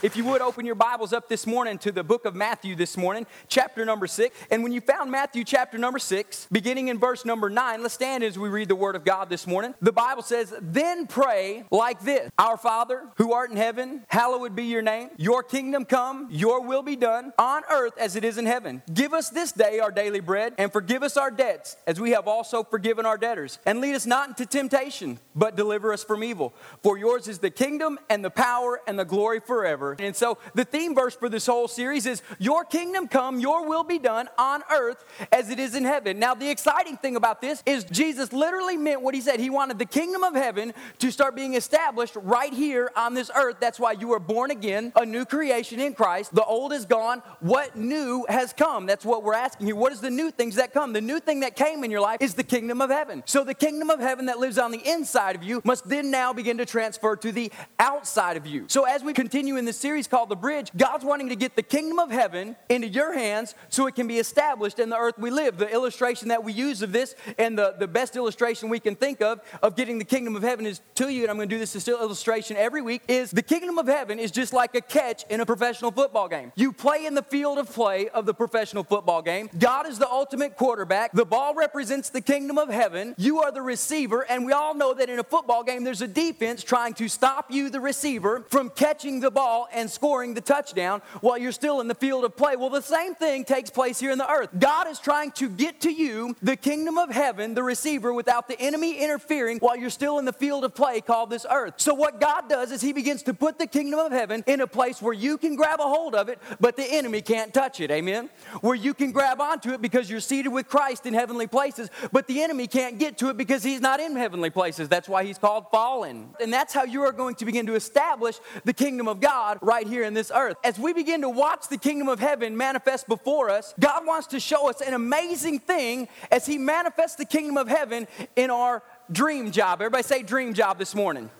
If you would open your Bibles up this morning to the book of Matthew this morning, chapter number six. And when you found Matthew chapter number six, beginning in verse number nine, let's stand as we read the word of God this morning. The Bible says, Then pray like this Our Father, who art in heaven, hallowed be your name. Your kingdom come, your will be done on earth as it is in heaven. Give us this day our daily bread, and forgive us our debts as we have also forgiven our debtors. And lead us not into temptation, but deliver us from evil. For yours is the kingdom and the power and the glory forever. And so the theme verse for this whole series is Your kingdom come, your will be done on earth as it is in heaven. Now, the exciting thing about this is Jesus literally meant what he said. He wanted the kingdom of heaven to start being established right here on this earth. That's why you were born again, a new creation in Christ. The old is gone. What new has come? That's what we're asking here. What is the new things that come? The new thing that came in your life is the kingdom of heaven. So the kingdom of heaven that lives on the inside of you must then now begin to transfer to the outside of you. So as we continue in this series called The Bridge, God's wanting to get the kingdom of heaven into your hands so it can be established in the earth we live. The illustration that we use of this and the, the best illustration we can think of of getting the kingdom of heaven is to you, and I'm going to do this illustration every week, is the kingdom of heaven is just like a catch in a professional football game. You play in the field of play of the professional football game. God is the ultimate quarterback. The ball represents the kingdom of heaven. You are the receiver, and we all know that in a football game, there's a defense trying to stop you, the receiver, from catching the ball and scoring the touchdown while you're still in the field of play. Well, the same thing takes place here in the earth. God is trying to get to you, the kingdom of heaven, the receiver, without the enemy interfering while you're still in the field of play called this earth. So, what God does is He begins to put the kingdom of heaven in a place where you can grab a hold of it, but the enemy can't touch it. Amen? Where you can grab onto it because you're seated with Christ in heavenly places, but the enemy can't get to it because he's not in heavenly places. That's why he's called fallen. And that's how you are going to begin to establish the kingdom of God right here in this earth. As we begin to watch the kingdom of heaven manifest before us, God wants to show us an amazing thing as he manifests the kingdom of heaven in our dream job. Everybody say dream job this morning.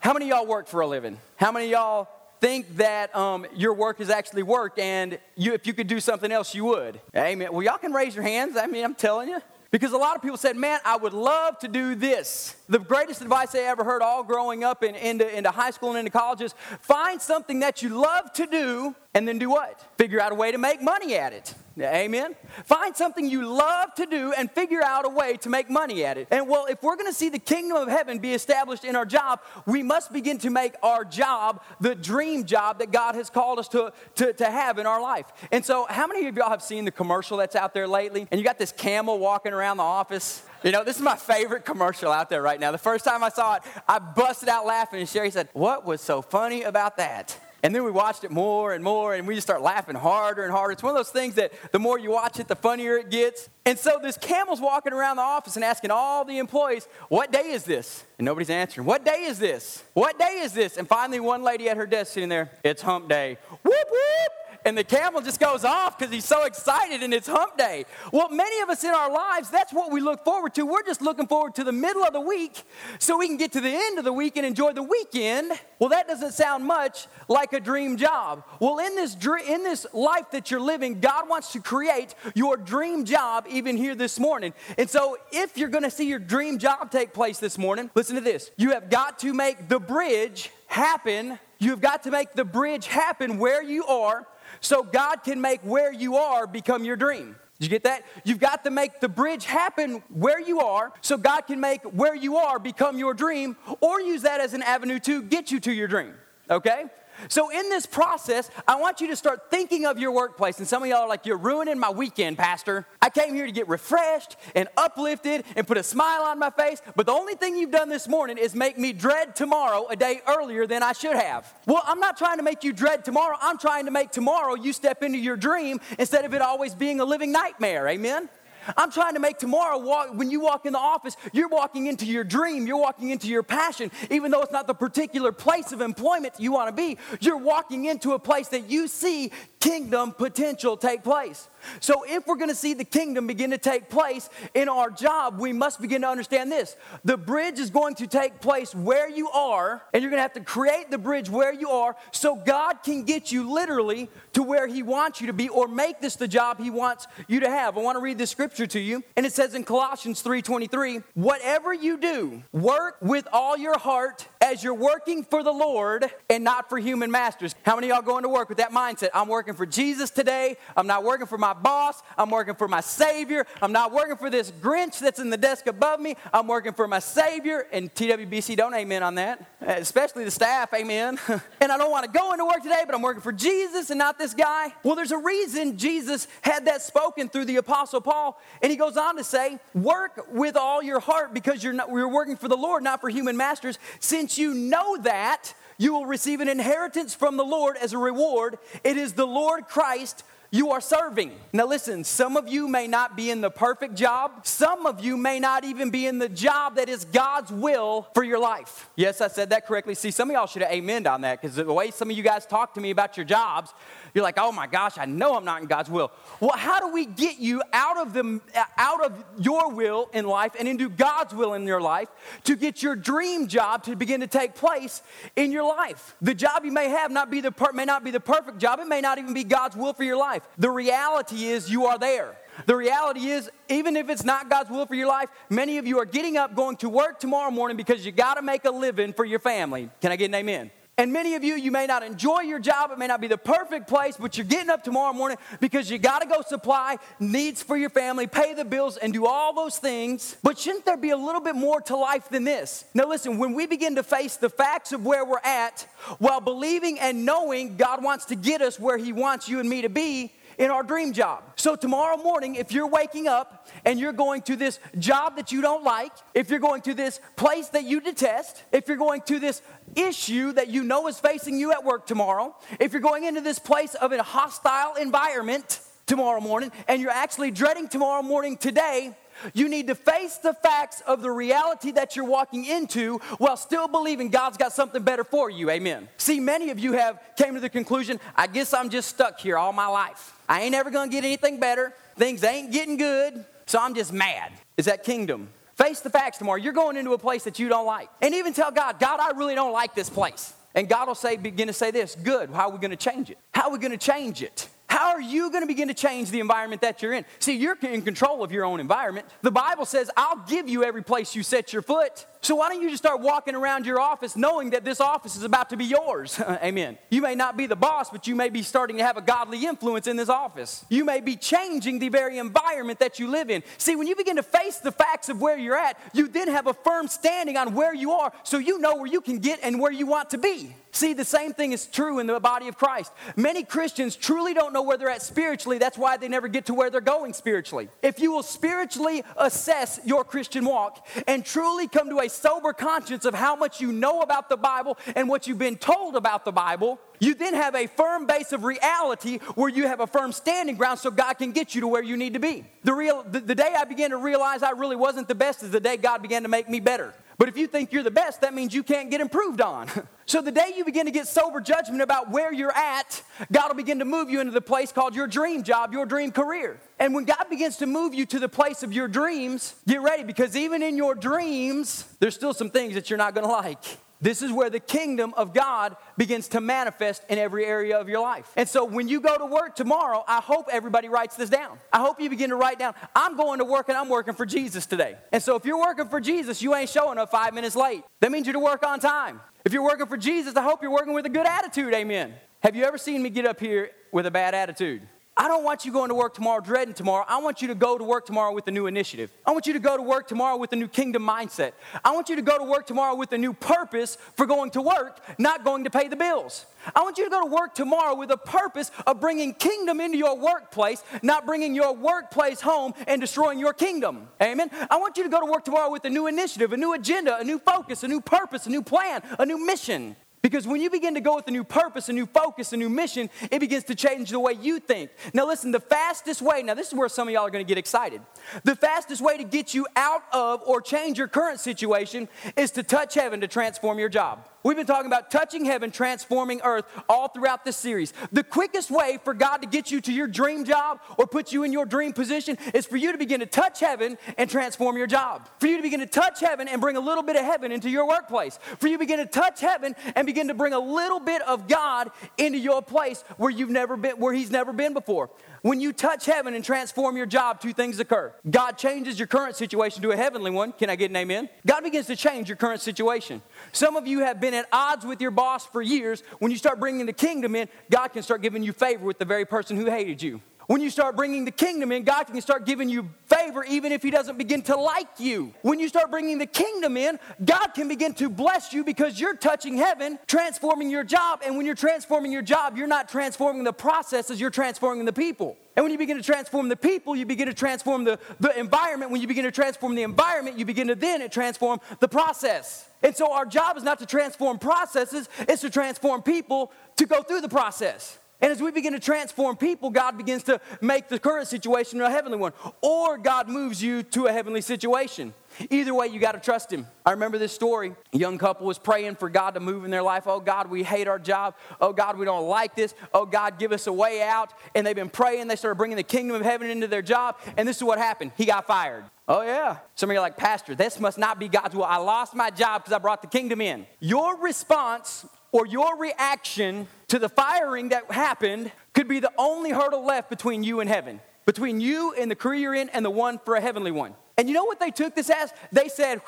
How many y'all work for a living? How many y'all think that um, your work is actually work and you, if you could do something else, you would? Amen. Well, y'all can raise your hands. I mean, I'm telling you. Because a lot of people said, man, I would love to do this. The greatest advice I ever heard all growing up and into, into high school and into college is find something that you love to do and then do what? Figure out a way to make money at it. Amen. Find something you love to do and figure out a way to make money at it. And well, if we're going to see the kingdom of heaven be established in our job, we must begin to make our job the dream job that God has called us to, to, to have in our life. And so, how many of y'all have seen the commercial that's out there lately? And you got this camel walking around the office. You know, this is my favorite commercial out there right now. The first time I saw it, I busted out laughing, and Sherry said, What was so funny about that? And then we watched it more and more, and we just start laughing harder and harder. It's one of those things that the more you watch it, the funnier it gets. And so this camel's walking around the office and asking all the employees, What day is this? And nobody's answering. What day is this? What day is this? And finally, one lady at her desk sitting there, It's hump day. Whoop, whoop and the camel just goes off because he's so excited and it's hump day. Well, many of us in our lives, that's what we look forward to. We're just looking forward to the middle of the week so we can get to the end of the week and enjoy the weekend. Well, that doesn't sound much like a dream job. Well, in this, in this life that you're living, God wants to create your dream job even here this morning. And so, if you're going to see your dream job take place this morning, listen to this. You have got to make the bridge happen. You've got to make the bridge happen where you are so God can make where you are become your dream. Did you get that? You've got to make the bridge happen where you are so God can make where you are become your dream or use that as an avenue to get you to your dream. Okay? So, in this process, I want you to start thinking of your workplace. And some of y'all are like, You're ruining my weekend, Pastor. I came here to get refreshed and uplifted and put a smile on my face. But the only thing you've done this morning is make me dread tomorrow a day earlier than I should have. Well, I'm not trying to make you dread tomorrow. I'm trying to make tomorrow you step into your dream instead of it always being a living nightmare. Amen? I'm trying to make tomorrow walk, when you walk in the office, you're walking into your dream, you're walking into your passion, even though it's not the particular place of employment you want to be, you're walking into a place that you see kingdom potential take place. So, if we're going to see the kingdom begin to take place in our job, we must begin to understand this. The bridge is going to take place where you are, and you're going to have to create the bridge where you are so God can get you literally to where He wants you to be or make this the job He wants you to have. I want to read this scripture to you, and it says in Colossians 3:23, whatever you do, work with all your heart as you're working for the Lord and not for human masters. How many y'all going to work with that mindset? I'm working for Jesus today. I'm not working for my boss. I'm working for my Savior. I'm not working for this Grinch that's in the desk above me. I'm working for my Savior. And TWBC, don't amen on that, especially the staff, amen. and I don't want to go into work today, but I'm working for Jesus and not this guy. Well, there's a reason Jesus had that spoken through the Apostle Paul. And he goes on to say, Work with all your heart because you're, not, you're working for the Lord, not for human masters. Since you know that, you will receive an inheritance from the Lord as a reward. It is the Lord Christ you are serving. Now, listen, some of you may not be in the perfect job. Some of you may not even be in the job that is God's will for your life. Yes, I said that correctly. See, some of y'all should have amened on that because the way some of you guys talk to me about your jobs, you're like, oh my gosh, I know I'm not in God's will. Well, how do we get you out of, the, out of your will in life and into God's will in your life to get your dream job to begin to take place in your life? The job you may have not be the per- may not be the perfect job. It may not even be God's will for your life. The reality is you are there. The reality is, even if it's not God's will for your life, many of you are getting up, going to work tomorrow morning because you got to make a living for your family. Can I get an amen? And many of you, you may not enjoy your job. It may not be the perfect place, but you're getting up tomorrow morning because you got to go supply needs for your family, pay the bills, and do all those things. But shouldn't there be a little bit more to life than this? Now, listen, when we begin to face the facts of where we're at while believing and knowing God wants to get us where He wants you and me to be, in our dream job. So, tomorrow morning, if you're waking up and you're going to this job that you don't like, if you're going to this place that you detest, if you're going to this issue that you know is facing you at work tomorrow, if you're going into this place of a hostile environment tomorrow morning and you're actually dreading tomorrow morning today, you need to face the facts of the reality that you're walking into while still believing God's got something better for you. Amen. See, many of you have came to the conclusion, I guess I'm just stuck here all my life. I ain't ever going to get anything better. Things ain't getting good, so I'm just mad. Is that kingdom? Face the facts tomorrow. You're going into a place that you don't like. And even tell God, God, I really don't like this place. And God will say, begin to say this, good, how are we going to change it? How are we going to change it? How are you going to begin to change the environment that you're in? See, you're in control of your own environment. The Bible says, I'll give you every place you set your foot. So why don't you just start walking around your office knowing that this office is about to be yours? Amen. You may not be the boss, but you may be starting to have a godly influence in this office. You may be changing the very environment that you live in. See, when you begin to face the facts of where you're at, you then have a firm standing on where you are so you know where you can get and where you want to be. See, the same thing is true in the body of Christ. Many Christians truly don't know where they're at spiritually. That's why they never get to where they're going spiritually. If you will spiritually assess your Christian walk and truly come to a sober conscience of how much you know about the Bible and what you've been told about the Bible, you then have a firm base of reality where you have a firm standing ground so God can get you to where you need to be. The, real, the, the day I began to realize I really wasn't the best is the day God began to make me better. But if you think you're the best, that means you can't get improved on. so the day you begin to get sober judgment about where you're at, God will begin to move you into the place called your dream job, your dream career. And when God begins to move you to the place of your dreams, get ready because even in your dreams, there's still some things that you're not to like. This is where the kingdom of God begins to manifest in every area of your life. And so when you go to work tomorrow, I hope everybody writes this down. I hope you begin to write down, I'm going to work and I'm working for Jesus today. And so if you're working for Jesus, you ain't showing up five minutes late. That means you're to work on time. If you're working for Jesus, I hope you're working with a good attitude. Amen. Have you ever seen me get up here with a bad attitude? I don't want you going to work tomorrow dreading tomorrow. I want you to go to work tomorrow with a new initiative. I want you to go to work tomorrow with a new kingdom mindset. I want you to go to work tomorrow with a new purpose for going to work, not going to pay the bills. I want you to go to work tomorrow with a purpose of bringing kingdom into your workplace, not bringing your workplace home and destroying your kingdom. Amen. I want you to go to work tomorrow with a new initiative, a new agenda, a new focus, a new purpose, a new plan, a new mission. Because when you begin to go with a new purpose, a new focus, a new mission, it begins to change the way you think. Now, listen, the fastest way, now, this is where some of y'all are to get excited. The fastest way to get you out of or change your current situation is to touch heaven to transform your job. We've been talking about touching heaven, transforming earth all throughout this series. The quickest way for God to get you to your dream job or put you in your dream position is for you to begin to touch heaven and transform your job. For you to begin to touch heaven and bring a little bit of heaven into your workplace. For you to begin to touch heaven and begin to bring a little bit of God into your place where you've never been, where He's never been before. When you touch heaven and transform your job, two things occur. God changes your current situation to a heavenly one. Can I get an amen? God begins to change your current situation. Some of you have been at odds with your boss for years. When you start bringing the kingdom in, God can start giving you favor with the very person who hated you. When you start bringing the kingdom in, God can start giving you favor even if He doesn't begin to like you. When you start bringing the kingdom in, God can begin to bless you because you're touching heaven, transforming your job. And when you're transforming your job, you're not transforming the processes, you're transforming the people. And when you begin to transform the people, you begin to transform the, the environment. When you begin to transform the environment, you begin to then transform the process. And so our job is not to transform processes, it's to transform people to go through the process. And as we begin to transform people, God begins to make the current situation a heavenly one. Or God moves you to a heavenly situation. Either way, you got to trust Him. I remember this story. A young couple was praying for God to move in their life. Oh, God, we hate our job. Oh, God, we don't like this. Oh, God, give us a way out. And they've been praying. They started bringing the kingdom of heaven into their job. And this is what happened he got fired. Oh, yeah. Some of you are like, Pastor, this must not be God's will. I lost my job because I brought the kingdom in. Your response or your reaction to the firing that happened could be the only hurdle left between you and heaven, between you and the career you're in and the one for a heavenly one. And you know what they took this as? They said,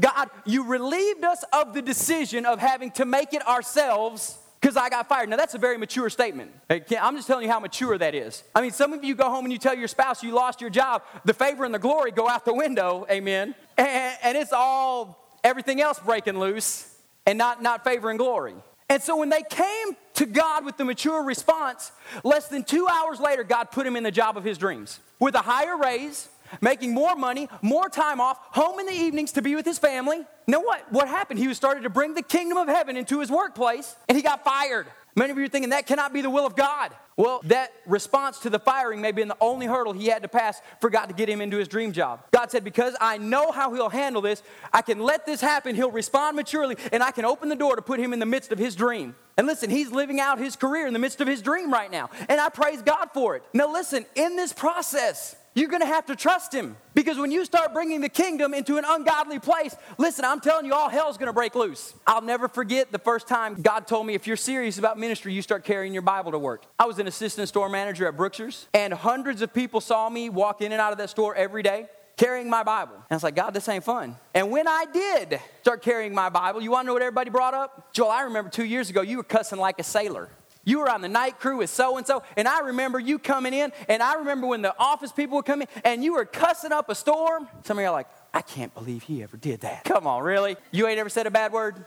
God, you relieved us of the decision of having to make it ourselves because I got fired. Now, that's a very mature statement. I'm just telling you how mature that is. I mean, some of you go home and you tell your spouse you lost your job, the favor and the glory go out the window, amen. And, and it's all everything else breaking loose and not, not favor and glory. And so when they came to God with the mature response, less than two hours later, God put him in the job of his dreams with a higher raise, making more money, more time off, home in the evenings to be with his family. Now, what, what happened? He was started to bring the kingdom of heaven into his workplace, and he got fired. Many of you are thinking that cannot be the will of God. Well, that response to the firing may been the only hurdle he had to pass for God to get him into his dream job. God said, Because I know how he'll handle this, I can let this happen. He'll respond maturely, and I can open the door to put him in the midst of his dream. And listen, he's living out his career in the midst of his dream right now. And I praise God for it. Now, listen, in this process, you're to have to trust him. Because when you start bringing the kingdom into an ungodly place, listen, I'm telling you, all hell's to break loose. I'll never forget the first time God told me, if you're serious about ministry, you start carrying your Bible to work. I was an assistant store manager at Brookshire's, and hundreds of people saw me walk in and out of that store every day carrying my Bible. And I was like, God, this ain't fun. And when I did start carrying my Bible, you want to know what everybody brought up? Joel, I remember two years ago, you were cussing like a sailor. You were on the night crew with so and so, and I remember you coming in, and I remember when the office people come in, and you were cussing up a storm. Some of you are like, I can't believe he ever did that. Come on, really? You ain't ever said a bad word?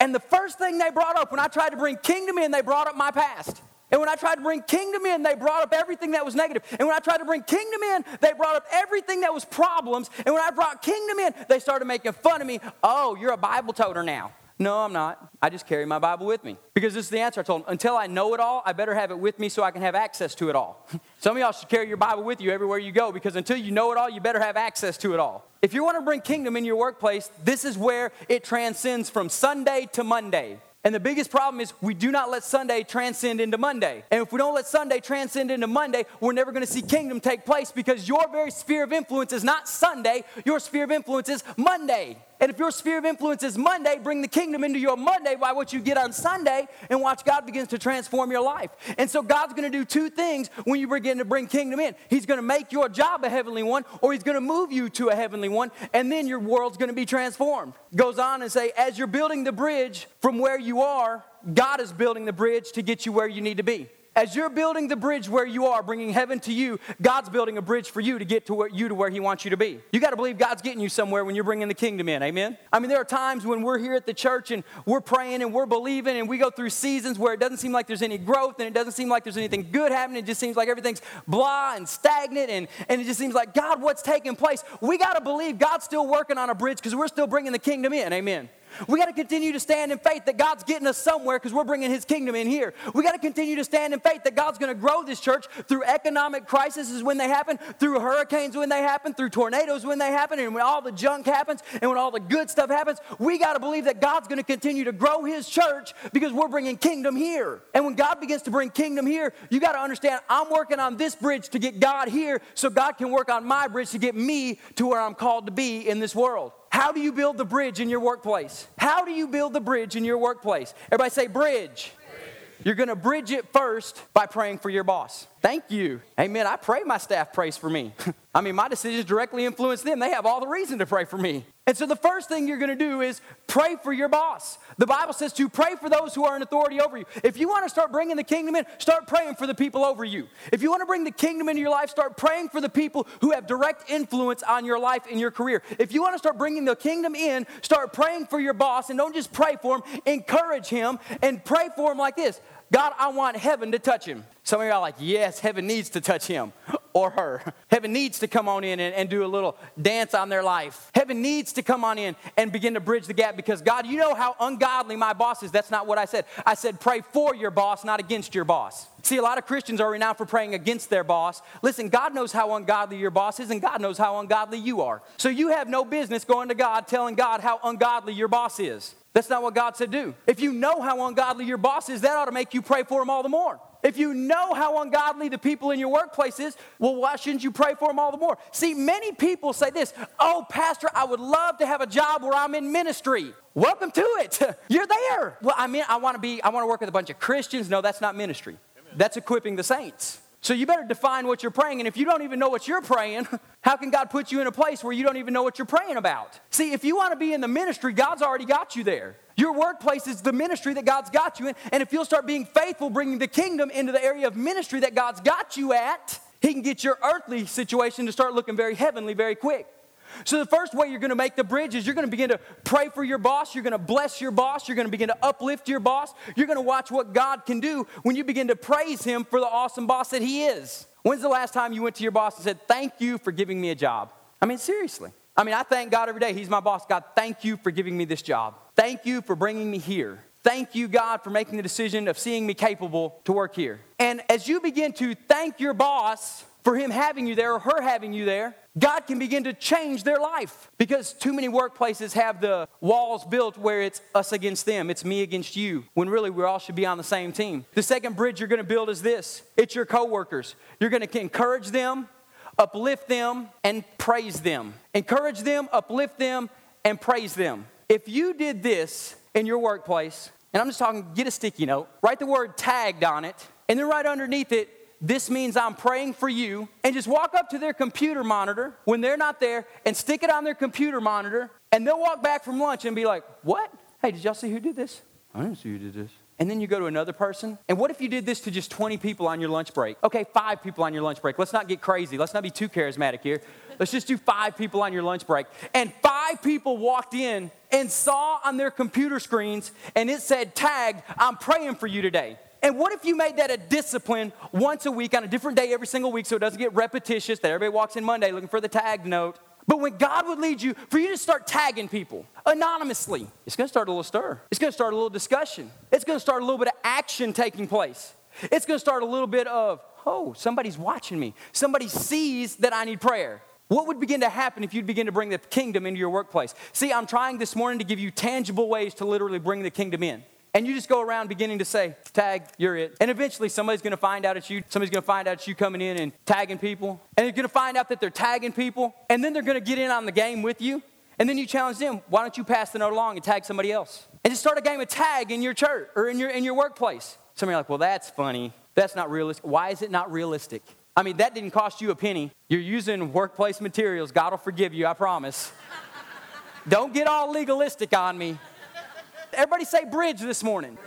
And the first thing they brought up when I tried to bring kingdom in, they brought up my past. And when I tried to bring kingdom in, they brought up everything that was negative. And when I tried to bring kingdom in, they brought up everything that was problems. And when I brought kingdom in, they started making fun of me. Oh, you're a Bible toter now. No, I'm not. I just carry my Bible with me. Because this is the answer I told them. Until I know it all, I better have it with me so I can have access to it all. Some of y'all should carry your Bible with you everywhere you go because until you know it all, you better have access to it all. If you want to bring kingdom in your workplace, this is where it transcends from Sunday to Monday. And the biggest problem is we do not let Sunday transcend into Monday. And if we don't let Sunday transcend into Monday, we're never going to see kingdom take place because your very sphere of influence is not Sunday, your sphere of influence is Monday. And if your sphere of influence is Monday, bring the kingdom into your Monday by what you get on Sunday and watch God begins to transform your life. And so God's going to do two things when you begin to bring kingdom in. He's going to make your job a heavenly one or he's going to move you to a heavenly one and then your world's going to be transformed. Goes on and say as you're building the bridge from where you are, God is building the bridge to get you where you need to be. As you're building the bridge where you are, bringing heaven to you, God's building a bridge for you to get to where, you to where He wants you to be. You got to believe God's getting you somewhere when you're bringing the kingdom in. Amen. I mean, there are times when we're here at the church and we're praying and we're believing, and we go through seasons where it doesn't seem like there's any growth and it doesn't seem like there's anything good happening. It just seems like everything's blah and stagnant, and, and it just seems like God, what's taking place? We got to believe God's still working on a bridge because we're still bringing the kingdom in. Amen. We got to continue to stand in faith that God's getting us somewhere because we're bringing His kingdom in here. We got to continue to stand in faith that God's going to grow this church through economic crises when they happen, through hurricanes when they happen, through tornadoes when they happen, and when all the junk happens and when all the good stuff happens. We got to believe that God's going to continue to grow His church because we're bringing kingdom here. And when God begins to bring kingdom here, you got to understand I'm working on this bridge to get God here so God can work on my bridge to get me to where I'm called to be in this world. How do you build the bridge in your workplace? How do you build the bridge in your workplace? Everybody say bridge. bridge. You're going to bridge it first by praying for your boss. Thank you. Amen. I pray my staff prays for me. I mean, my decisions directly influence them. They have all the reason to pray for me. And so the first thing you're going to do is pray for your boss. The Bible says to pray for those who are in authority over you. If you want to start bringing the kingdom in, start praying for the people over you. If you want to bring the kingdom into your life, start praying for the people who have direct influence on your life and your career. If you want to start bringing the kingdom in, start praying for your boss and don't just pray for him, encourage him and pray for him like this God, I want heaven to touch him. Some of you are like, yes, heaven needs to touch him or her. Heaven needs to come on in and, and, do a little dance on their life. Heaven needs to come on in and begin to bridge the gap because God, you know how ungodly my boss is. That's not what I said. I said pray for your boss, not against your boss. See, a lot of Christians are renowned for praying against their boss. Listen, God knows how ungodly your boss is, and God knows how ungodly you are. So you have no business going to God telling God how ungodly your boss is. That's not what God said do. If you know how ungodly your boss is, that ought to make you pray for him all the more. If you know how ungodly the people in your workplace is, well, why shouldn't you pray for them all the more? See, many people say this Oh, Pastor, I would love to have a job where I'm in ministry. Welcome to it. You're there. Well, I mean, I want to be, I want to work with a bunch of Christians. No, that's not ministry. Amen. That's equipping the saints. So you better define what you're praying. And if you don't even know what you're praying, how can God put you in a place where you don't even know what you're praying about? See, if you want to be in the ministry, God's already got you there. Your workplace is the ministry that God's got you in. And if you'll start being faithful, bringing the kingdom into the area of ministry that God's got you at, He can get your earthly situation to start looking very heavenly very quick. So, the first way you're going to make the bridge is you're going to begin to pray for your boss. You're going to bless your boss. You're going to begin to uplift your boss. You're going to watch what God can do when you begin to praise Him for the awesome boss that He is. When's the last time you went to your boss and said, Thank you for giving me a job? I mean, seriously. I mean, I thank God every day. He's my boss. God, thank you for giving me this job. Thank you for bringing me here. Thank you, God, for making the decision of seeing me capable to work here. And as you begin to thank your boss for him having you there or her having you there, God can begin to change their life because too many workplaces have the walls built where it's us against them, it's me against you, when really we all should be on the same team. The second bridge you're going to build is this it's your coworkers. You're going to encourage them, uplift them, and praise them. Encourage them, uplift them, and praise them. If you did this in your workplace, and I'm just talking, get a sticky note, write the word tagged on it, and then right underneath it, this means I'm praying for you, and just walk up to their computer monitor when they're not there and stick it on their computer monitor, and they'll walk back from lunch and be like, What? Hey, did y'all see who did this? I didn't see who did this. And then you go to another person. And what if you did this to just 20 people on your lunch break? Okay, five people on your lunch break. Let's not get crazy. Let's not be too charismatic here. Let's just do five people on your lunch break. And five people walked in and saw on their computer screens, and it said, Tagged, I'm praying for you today. And what if you made that a discipline once a week on a different day every single week so it doesn't get repetitious that everybody walks in Monday looking for the tag note? But when God would lead you, for you to start tagging people anonymously, it's gonna start a little stir. It's gonna start a little discussion. It's gonna start a little bit of action taking place. It's gonna start a little bit of, oh, somebody's watching me. Somebody sees that I need prayer. What would begin to happen if you'd begin to bring the kingdom into your workplace? See, I'm trying this morning to give you tangible ways to literally bring the kingdom in. And you just go around beginning to say, tag, you're it. And eventually somebody's gonna find out it's you. Somebody's gonna find out it's you coming in and tagging people. And they're gonna find out that they're tagging people. And then they're gonna get in on the game with you. And then you challenge them, why don't you pass the note along and tag somebody else? And just start a game of tag in your church or in your, in your workplace. Some of you are like, well, that's funny. That's not realistic. Why is it not realistic? I mean, that didn't cost you a penny. You're using workplace materials. God will forgive you, I promise. Don't get all legalistic on me. Everybody say bridge this morning.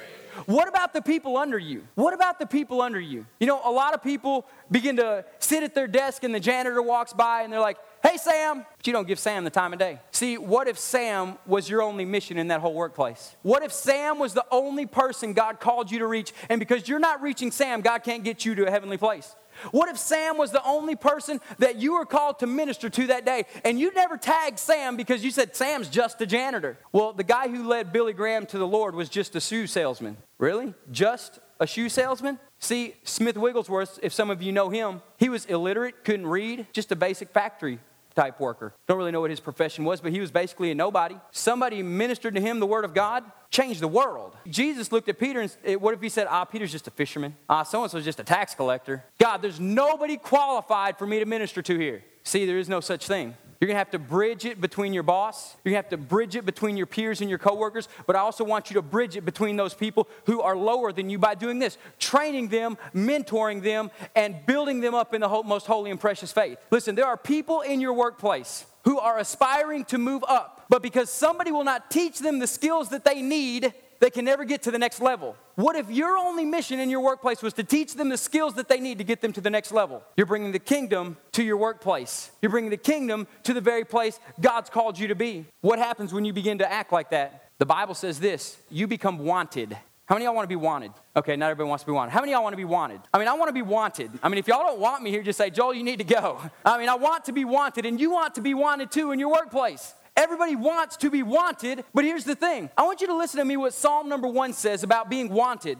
What about the people under you? What about the people under you? You know, a lot of people begin to sit at their desk and the janitor walks by and they're like, hey, Sam. But you don't give Sam the time of day. See, what if Sam was your only mission in that whole workplace? What if Sam was the only person God called you to reach and because you're not reaching Sam, God can't get you to a heavenly place? What if Sam was the only person that you were called to minister to that day and you never tagged Sam because you said Sam's just a janitor? Well, the guy who led Billy Graham to the Lord was just a shoe salesman. Really? Just a shoe salesman? See, Smith Wigglesworth, if some of you know him, he was illiterate, couldn't read, just a basic factory type worker. Don't really know what his profession was, but he was basically a nobody. Somebody ministered to him the word of God, changed the world. Jesus looked at Peter and eh, what if he said, ah, Peter's just a fisherman? Ah, so and so's just a tax collector. God, there's nobody qualified for me to minister to here. See, there is no such thing. You're gonna have to bridge it between your boss. You're gonna have to bridge it between your peers and your coworkers. But I also want you to bridge it between those people who are lower than you by doing this training them, mentoring them, and building them up in the most holy and precious faith. Listen, there are people in your workplace who are aspiring to move up, but because somebody will not teach them the skills that they need, they can never get to the next level. What if your only mission in your workplace was to teach them the skills that they need to get them to the next level? You're bringing the kingdom to your workplace. You're bringing the kingdom to the very place God's called you to be. What happens when you begin to act like that? The Bible says this you become wanted. How many y'all want to be wanted? Okay, not everybody wants to be wanted. How many y'all want to be wanted? I mean, I want to be wanted. I mean, if y'all don't want me here, just say, Joel, you need to go. I mean, I want to be wanted, and you want to be wanted too in your workplace. Everybody wants to be wanted, but here's the thing. I want you to listen to me what Psalm number one says about being wanted.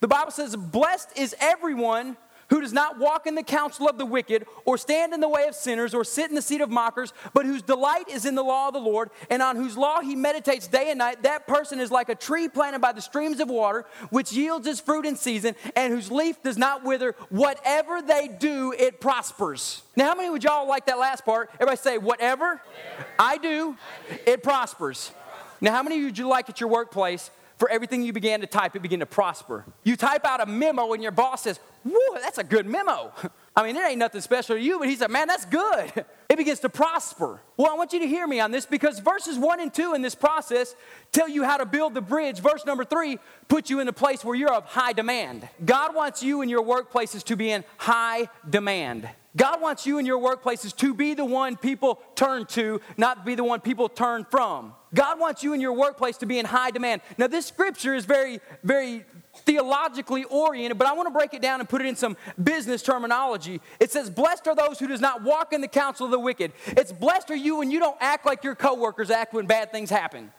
The Bible says, Blessed is everyone who does not walk in the counsel of the wicked, or stand in the way of sinners, or sit in the seat of mockers, but whose delight is in the law of the Lord, and on whose law he meditates day and night, that person is like a tree planted by the streams of water, which yields its fruit in season, and whose leaf does not wither. Whatever they do, it prospers. Now, how many would y'all like that last part? Everybody say, whatever. I, do, I do, it prospers. Now, how many would you like at your workplace for everything you began to type, it began to prosper. You type out a memo and your boss says, Whoa, that's a good memo. I mean, it ain't nothing special to you, but he said, Man, that's good. It begins to prosper. Well, I want you to hear me on this because verses one and two in this process tell you how to build the bridge. Verse number three puts you in a place where you're of high demand. God wants you and your workplaces to be in high demand. God wants you and your workplaces to be the one people turn to, not be the one people turn from. God wants you in your workplace to be in high demand. Now, this scripture is very, very theologically oriented, but I want to break it down and put it in some business terminology. It says, Blessed are those who does not walk in the counsel of the wicked. It's blessed are you when you don't act like your coworkers act when bad things happen.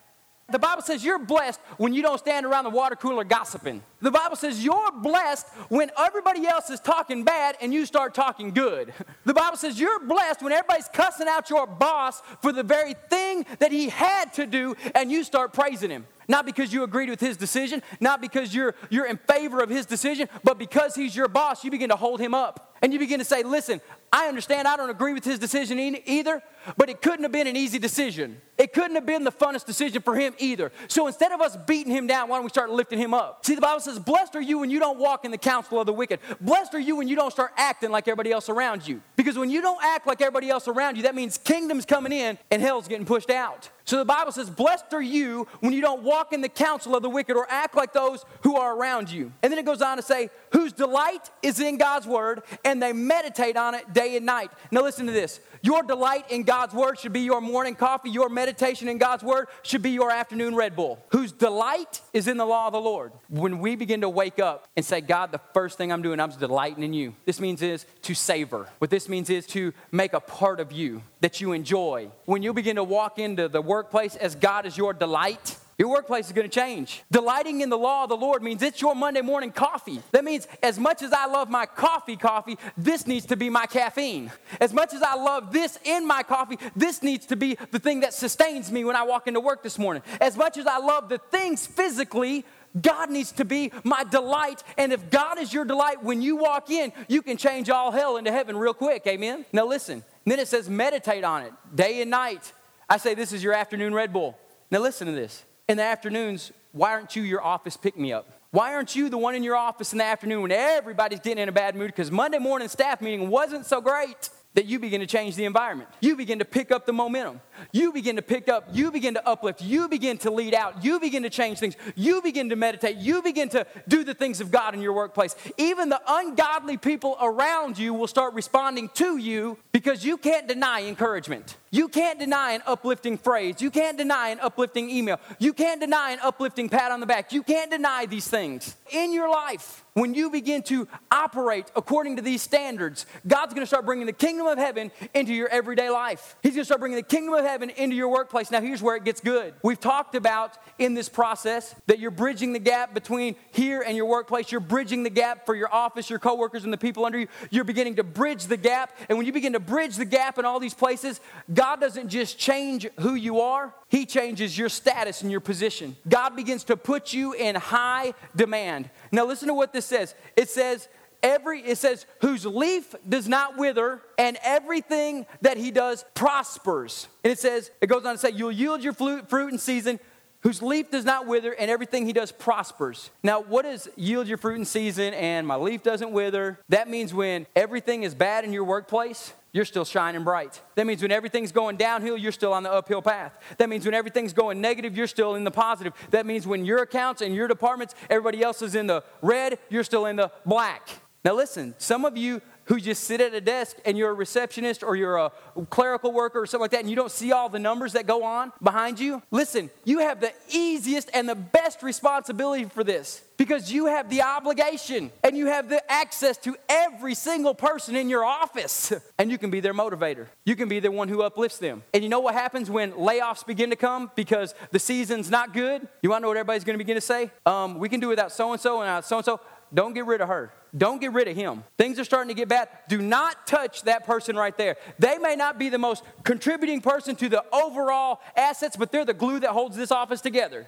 The Bible says you're blessed when you don't stand around the water cooler gossiping. The Bible says you're blessed when everybody else is talking bad and you start talking good. The Bible says you're blessed when everybody's cussing out your boss for the very thing that he had to do and you start praising him. Not because you agreed with his decision, not because you're, you're in favor of his decision, but because he's your boss, you begin to hold him up. And you begin to say, listen, I understand I don't agree with his decision either, but it couldn't have been an easy decision. It couldn't have been the funnest decision for him either. So instead of us beating him down, why don't we start lifting him up? See, the Bible says, Blessed are you when you don't walk in the counsel of the wicked. Blessed are you when you don't start acting like everybody else around you. Because when you don't act like everybody else around you, that means kingdom's coming in and hell's getting pushed out. So the Bible says, Blessed are you when you don't walk in the counsel of the wicked or act like those who are around you. And then it goes on to say, Whose delight is in God's word, and they meditate on it day and night. Now listen to this. Your delight in God's word should be your morning coffee. Your meditation in God's word should be your afternoon Red Bull. Whose delight is in the law of the Lord. When we begin to wake up and say, God, the first thing I'm doing, I'm delighting in you. This means is to savor. What this means is to make a part of you that you enjoy. When you begin to walk into the workplace as God is your delight, your workplace is going to change. Delighting in the law of the Lord means it's your Monday morning coffee. That means as much as I love my coffee, coffee, this needs to be my caffeine. As much as I love this in my coffee, this needs to be the thing that sustains me when I walk into work this morning. As much as I love the things physically, God needs to be my delight. And if God is your delight, when you walk in, you can change all hell into heaven real quick. Amen? Now listen. then it says meditate on it day and night. I say this is your afternoon Red Bull. Now listen to this in the afternoons, why aren't you your office pick me up? Why aren't you the one in your office in the afternoon when everybody's getting in a bad mood because Monday morning staff meeting wasn't so great? That you begin to change the environment. You begin to pick up the momentum. You begin to pick up, you begin to uplift, you begin to lead out, you begin to change things, you begin to meditate, you begin to do the things of God in your workplace. Even the ungodly people around you will start responding to you because you can't deny encouragement. You can't deny an uplifting phrase. You can't deny an uplifting email. You can't deny an uplifting pat on the back. You can't deny these things. In your life, when you begin to operate according to these standards, God's gonna start bringing the kingdom of heaven into your everyday life. He's gonna start bringing the kingdom of heaven into your workplace. Now, here's where it gets good. We've talked about in this process that you're bridging the gap between here and your workplace. You're bridging the gap for your office, your coworkers, and the people under you. You're beginning to bridge the gap. And when you begin to bridge the gap in all these places, God doesn't just change who you are, He changes your status and your position. God begins to put you in high demand. Now, listen to what this says it says, every, it says, whose leaf does not wither, and everything that he does prospers. And it says, it goes on to say, you'll yield your fruit in season, whose leaf does not wither, and everything he does prospers. Now, what does yield your fruit in season and my leaf doesn't wither? That means when everything is bad in your workplace, you're still shining bright. That means when everything's going downhill, you're still on the uphill path. That means when everything's going negative, you're still in the positive. That means when your accounts and your departments, everybody else is in the red, you're still in the black. Now, listen, some of you who just sit at a desk and you're a receptionist or you're a clerical worker or something like that and you don't see all the numbers that go on behind you, listen, you have the easiest and the best responsibility for this because you have the obligation and you have the access to every single person in your office and you can be their motivator. You can be the one who uplifts them. And you know what happens when layoffs begin to come because the season's not good? You want to know what everybody's going to begin to say? Um, we can do without so and so and so and so. Don't get rid of her. Don't get rid of him. Things are starting to get bad. Do not touch that person right there. They may not be the most contributing person to the overall assets, but they're the glue that holds this office together.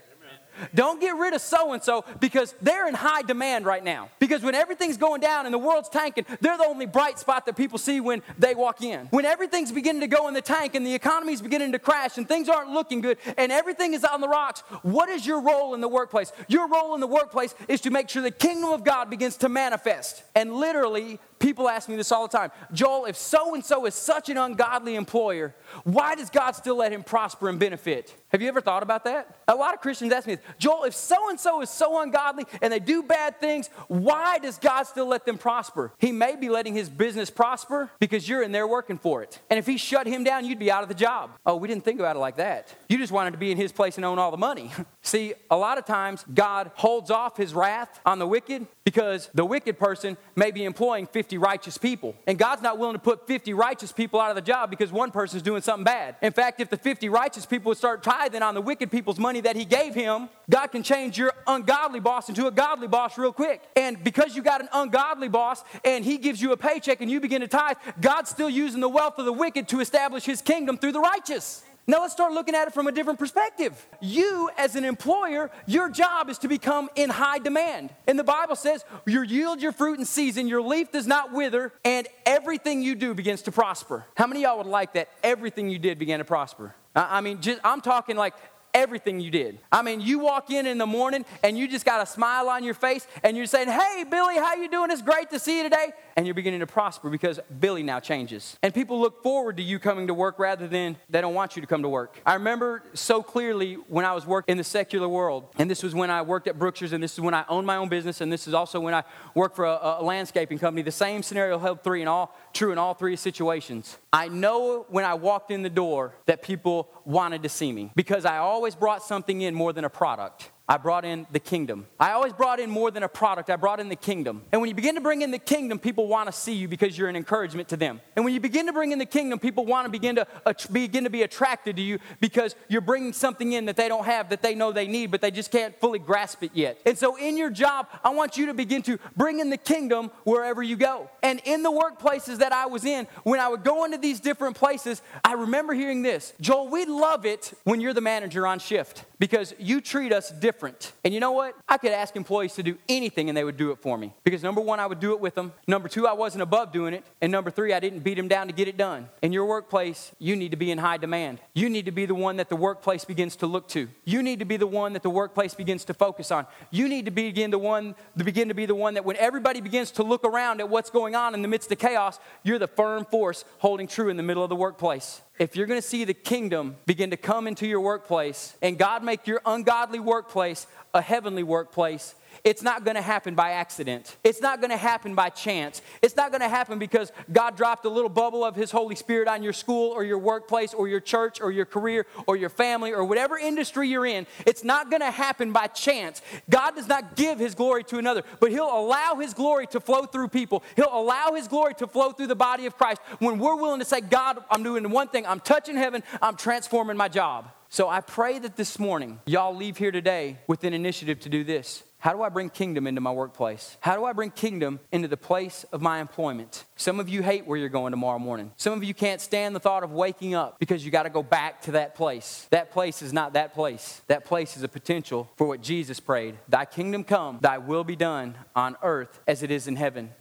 Don't get rid of so and so because they're in high demand right now. Because when everything's going down and the world's tanking, they're the only bright spot that people see when they walk in. When everything's beginning to go in the tank and the economy's beginning to crash and things aren't looking good and everything is on the rocks, what is your role in the workplace? Your role in the workplace is to make sure the kingdom of God begins to manifest. And literally, People ask me this all the time Joel, if so and so is such an ungodly employer, why does God still let him prosper and benefit? Have you ever thought about that? A lot of Christians ask me this Joel, if so and so is so ungodly and they do bad things, why does God still let them prosper? He may be letting his business prosper because you're in there working for it. And if he shut him down, you'd be out of the job. Oh, we didn't think about it like that. You just wanted to be in his place and own all the money. See, a lot of times God holds off his wrath on the wicked because the wicked person may be employing 50 righteous people. And God's not willing to put 50 righteous people out of the job because one person's doing something bad. In fact, if the 50 righteous people would start tithing on the wicked people's money that he gave him, God can change your ungodly boss into a godly boss real quick. And because you got an ungodly boss and he gives you a paycheck and you begin to tithe, God's still using the wealth of the wicked to establish his kingdom through the righteous. Now let's start looking at it from a different perspective. You, as an employer, your job is to become in high demand. And the Bible says, you yield your fruit in season, your leaf does not wither, and everything you do begins to prosper. How many of y'all would like that everything you did began to prosper? I mean, just, I'm talking like everything you did. I mean, you walk in in the morning and you just got a smile on your face and you're saying, "Hey, Billy, how you doing? It's great to see you today." And you're beginning to prosper because Billy now changes. And people look forward to you coming to work rather than they don't want you to come to work. I remember so clearly when I was working in the secular world, and this was when I worked at Brookshire's, and this is when I owned my own business, and this is also when I worked for a, a landscaping company. The same scenario held three in all true in all three situations. I know when I walked in the door that people wanted to see me because I always brought something in more than a product. I brought in the kingdom. I always brought in more than a product. I brought in the kingdom. And when you begin to bring in the kingdom, people want to see you because you're an encouragement to them. And when you begin to bring in the kingdom, people want to begin to uh, begin to be attracted to you because you're bringing something in that they don't have that they know they need, but they just can't fully grasp it yet. And so in your job, I want you to begin to bring in the kingdom wherever you go. And in the workplaces that I was in, when I would go into these different places, I remember hearing this, Joel, we love it when you're the manager on shift because you treat us different. And you know what? I could ask employees to do anything and they would do it for me. Because number one, I would do it with them. Number two, I wasn't above doing it. And number three, I didn't beat them down to get it done. In your workplace, you need to be in high demand. You need to be the one that the workplace begins to look to. You need to be the one that the workplace begins to focus on. You need to begin the one to begin to be the one that when everybody begins to look around at what's going on in the midst of chaos, you're the firm force holding true in the middle of the workplace if you're going to see the kingdom begin to come into your workplace and God make your ungodly workplace a heavenly workplace, it's not going to happen by accident. It's not going to happen by chance. It's not going to happen because God dropped a little bubble of His Holy Spirit on your school or your workplace or your church or your career or your family or whatever industry you're in. It's not going to happen by chance. God does not give His glory to another, but He'll allow His glory to flow through people. He'll allow His glory to flow through the body of Christ when we're willing to say, God, I'm doing one thing, I'm touching heaven, I'm transforming my job. So I pray that this morning, y'all leave here today with an initiative to do this. How do I bring kingdom into my workplace? How do I bring kingdom into the place of my employment? Some of you hate where you're going tomorrow morning. Some of you can't stand the thought of waking up because you got to go back to that place. That place is not that place. That place is a potential for what Jesus prayed Thy kingdom come, thy will be done on earth as it is in heaven.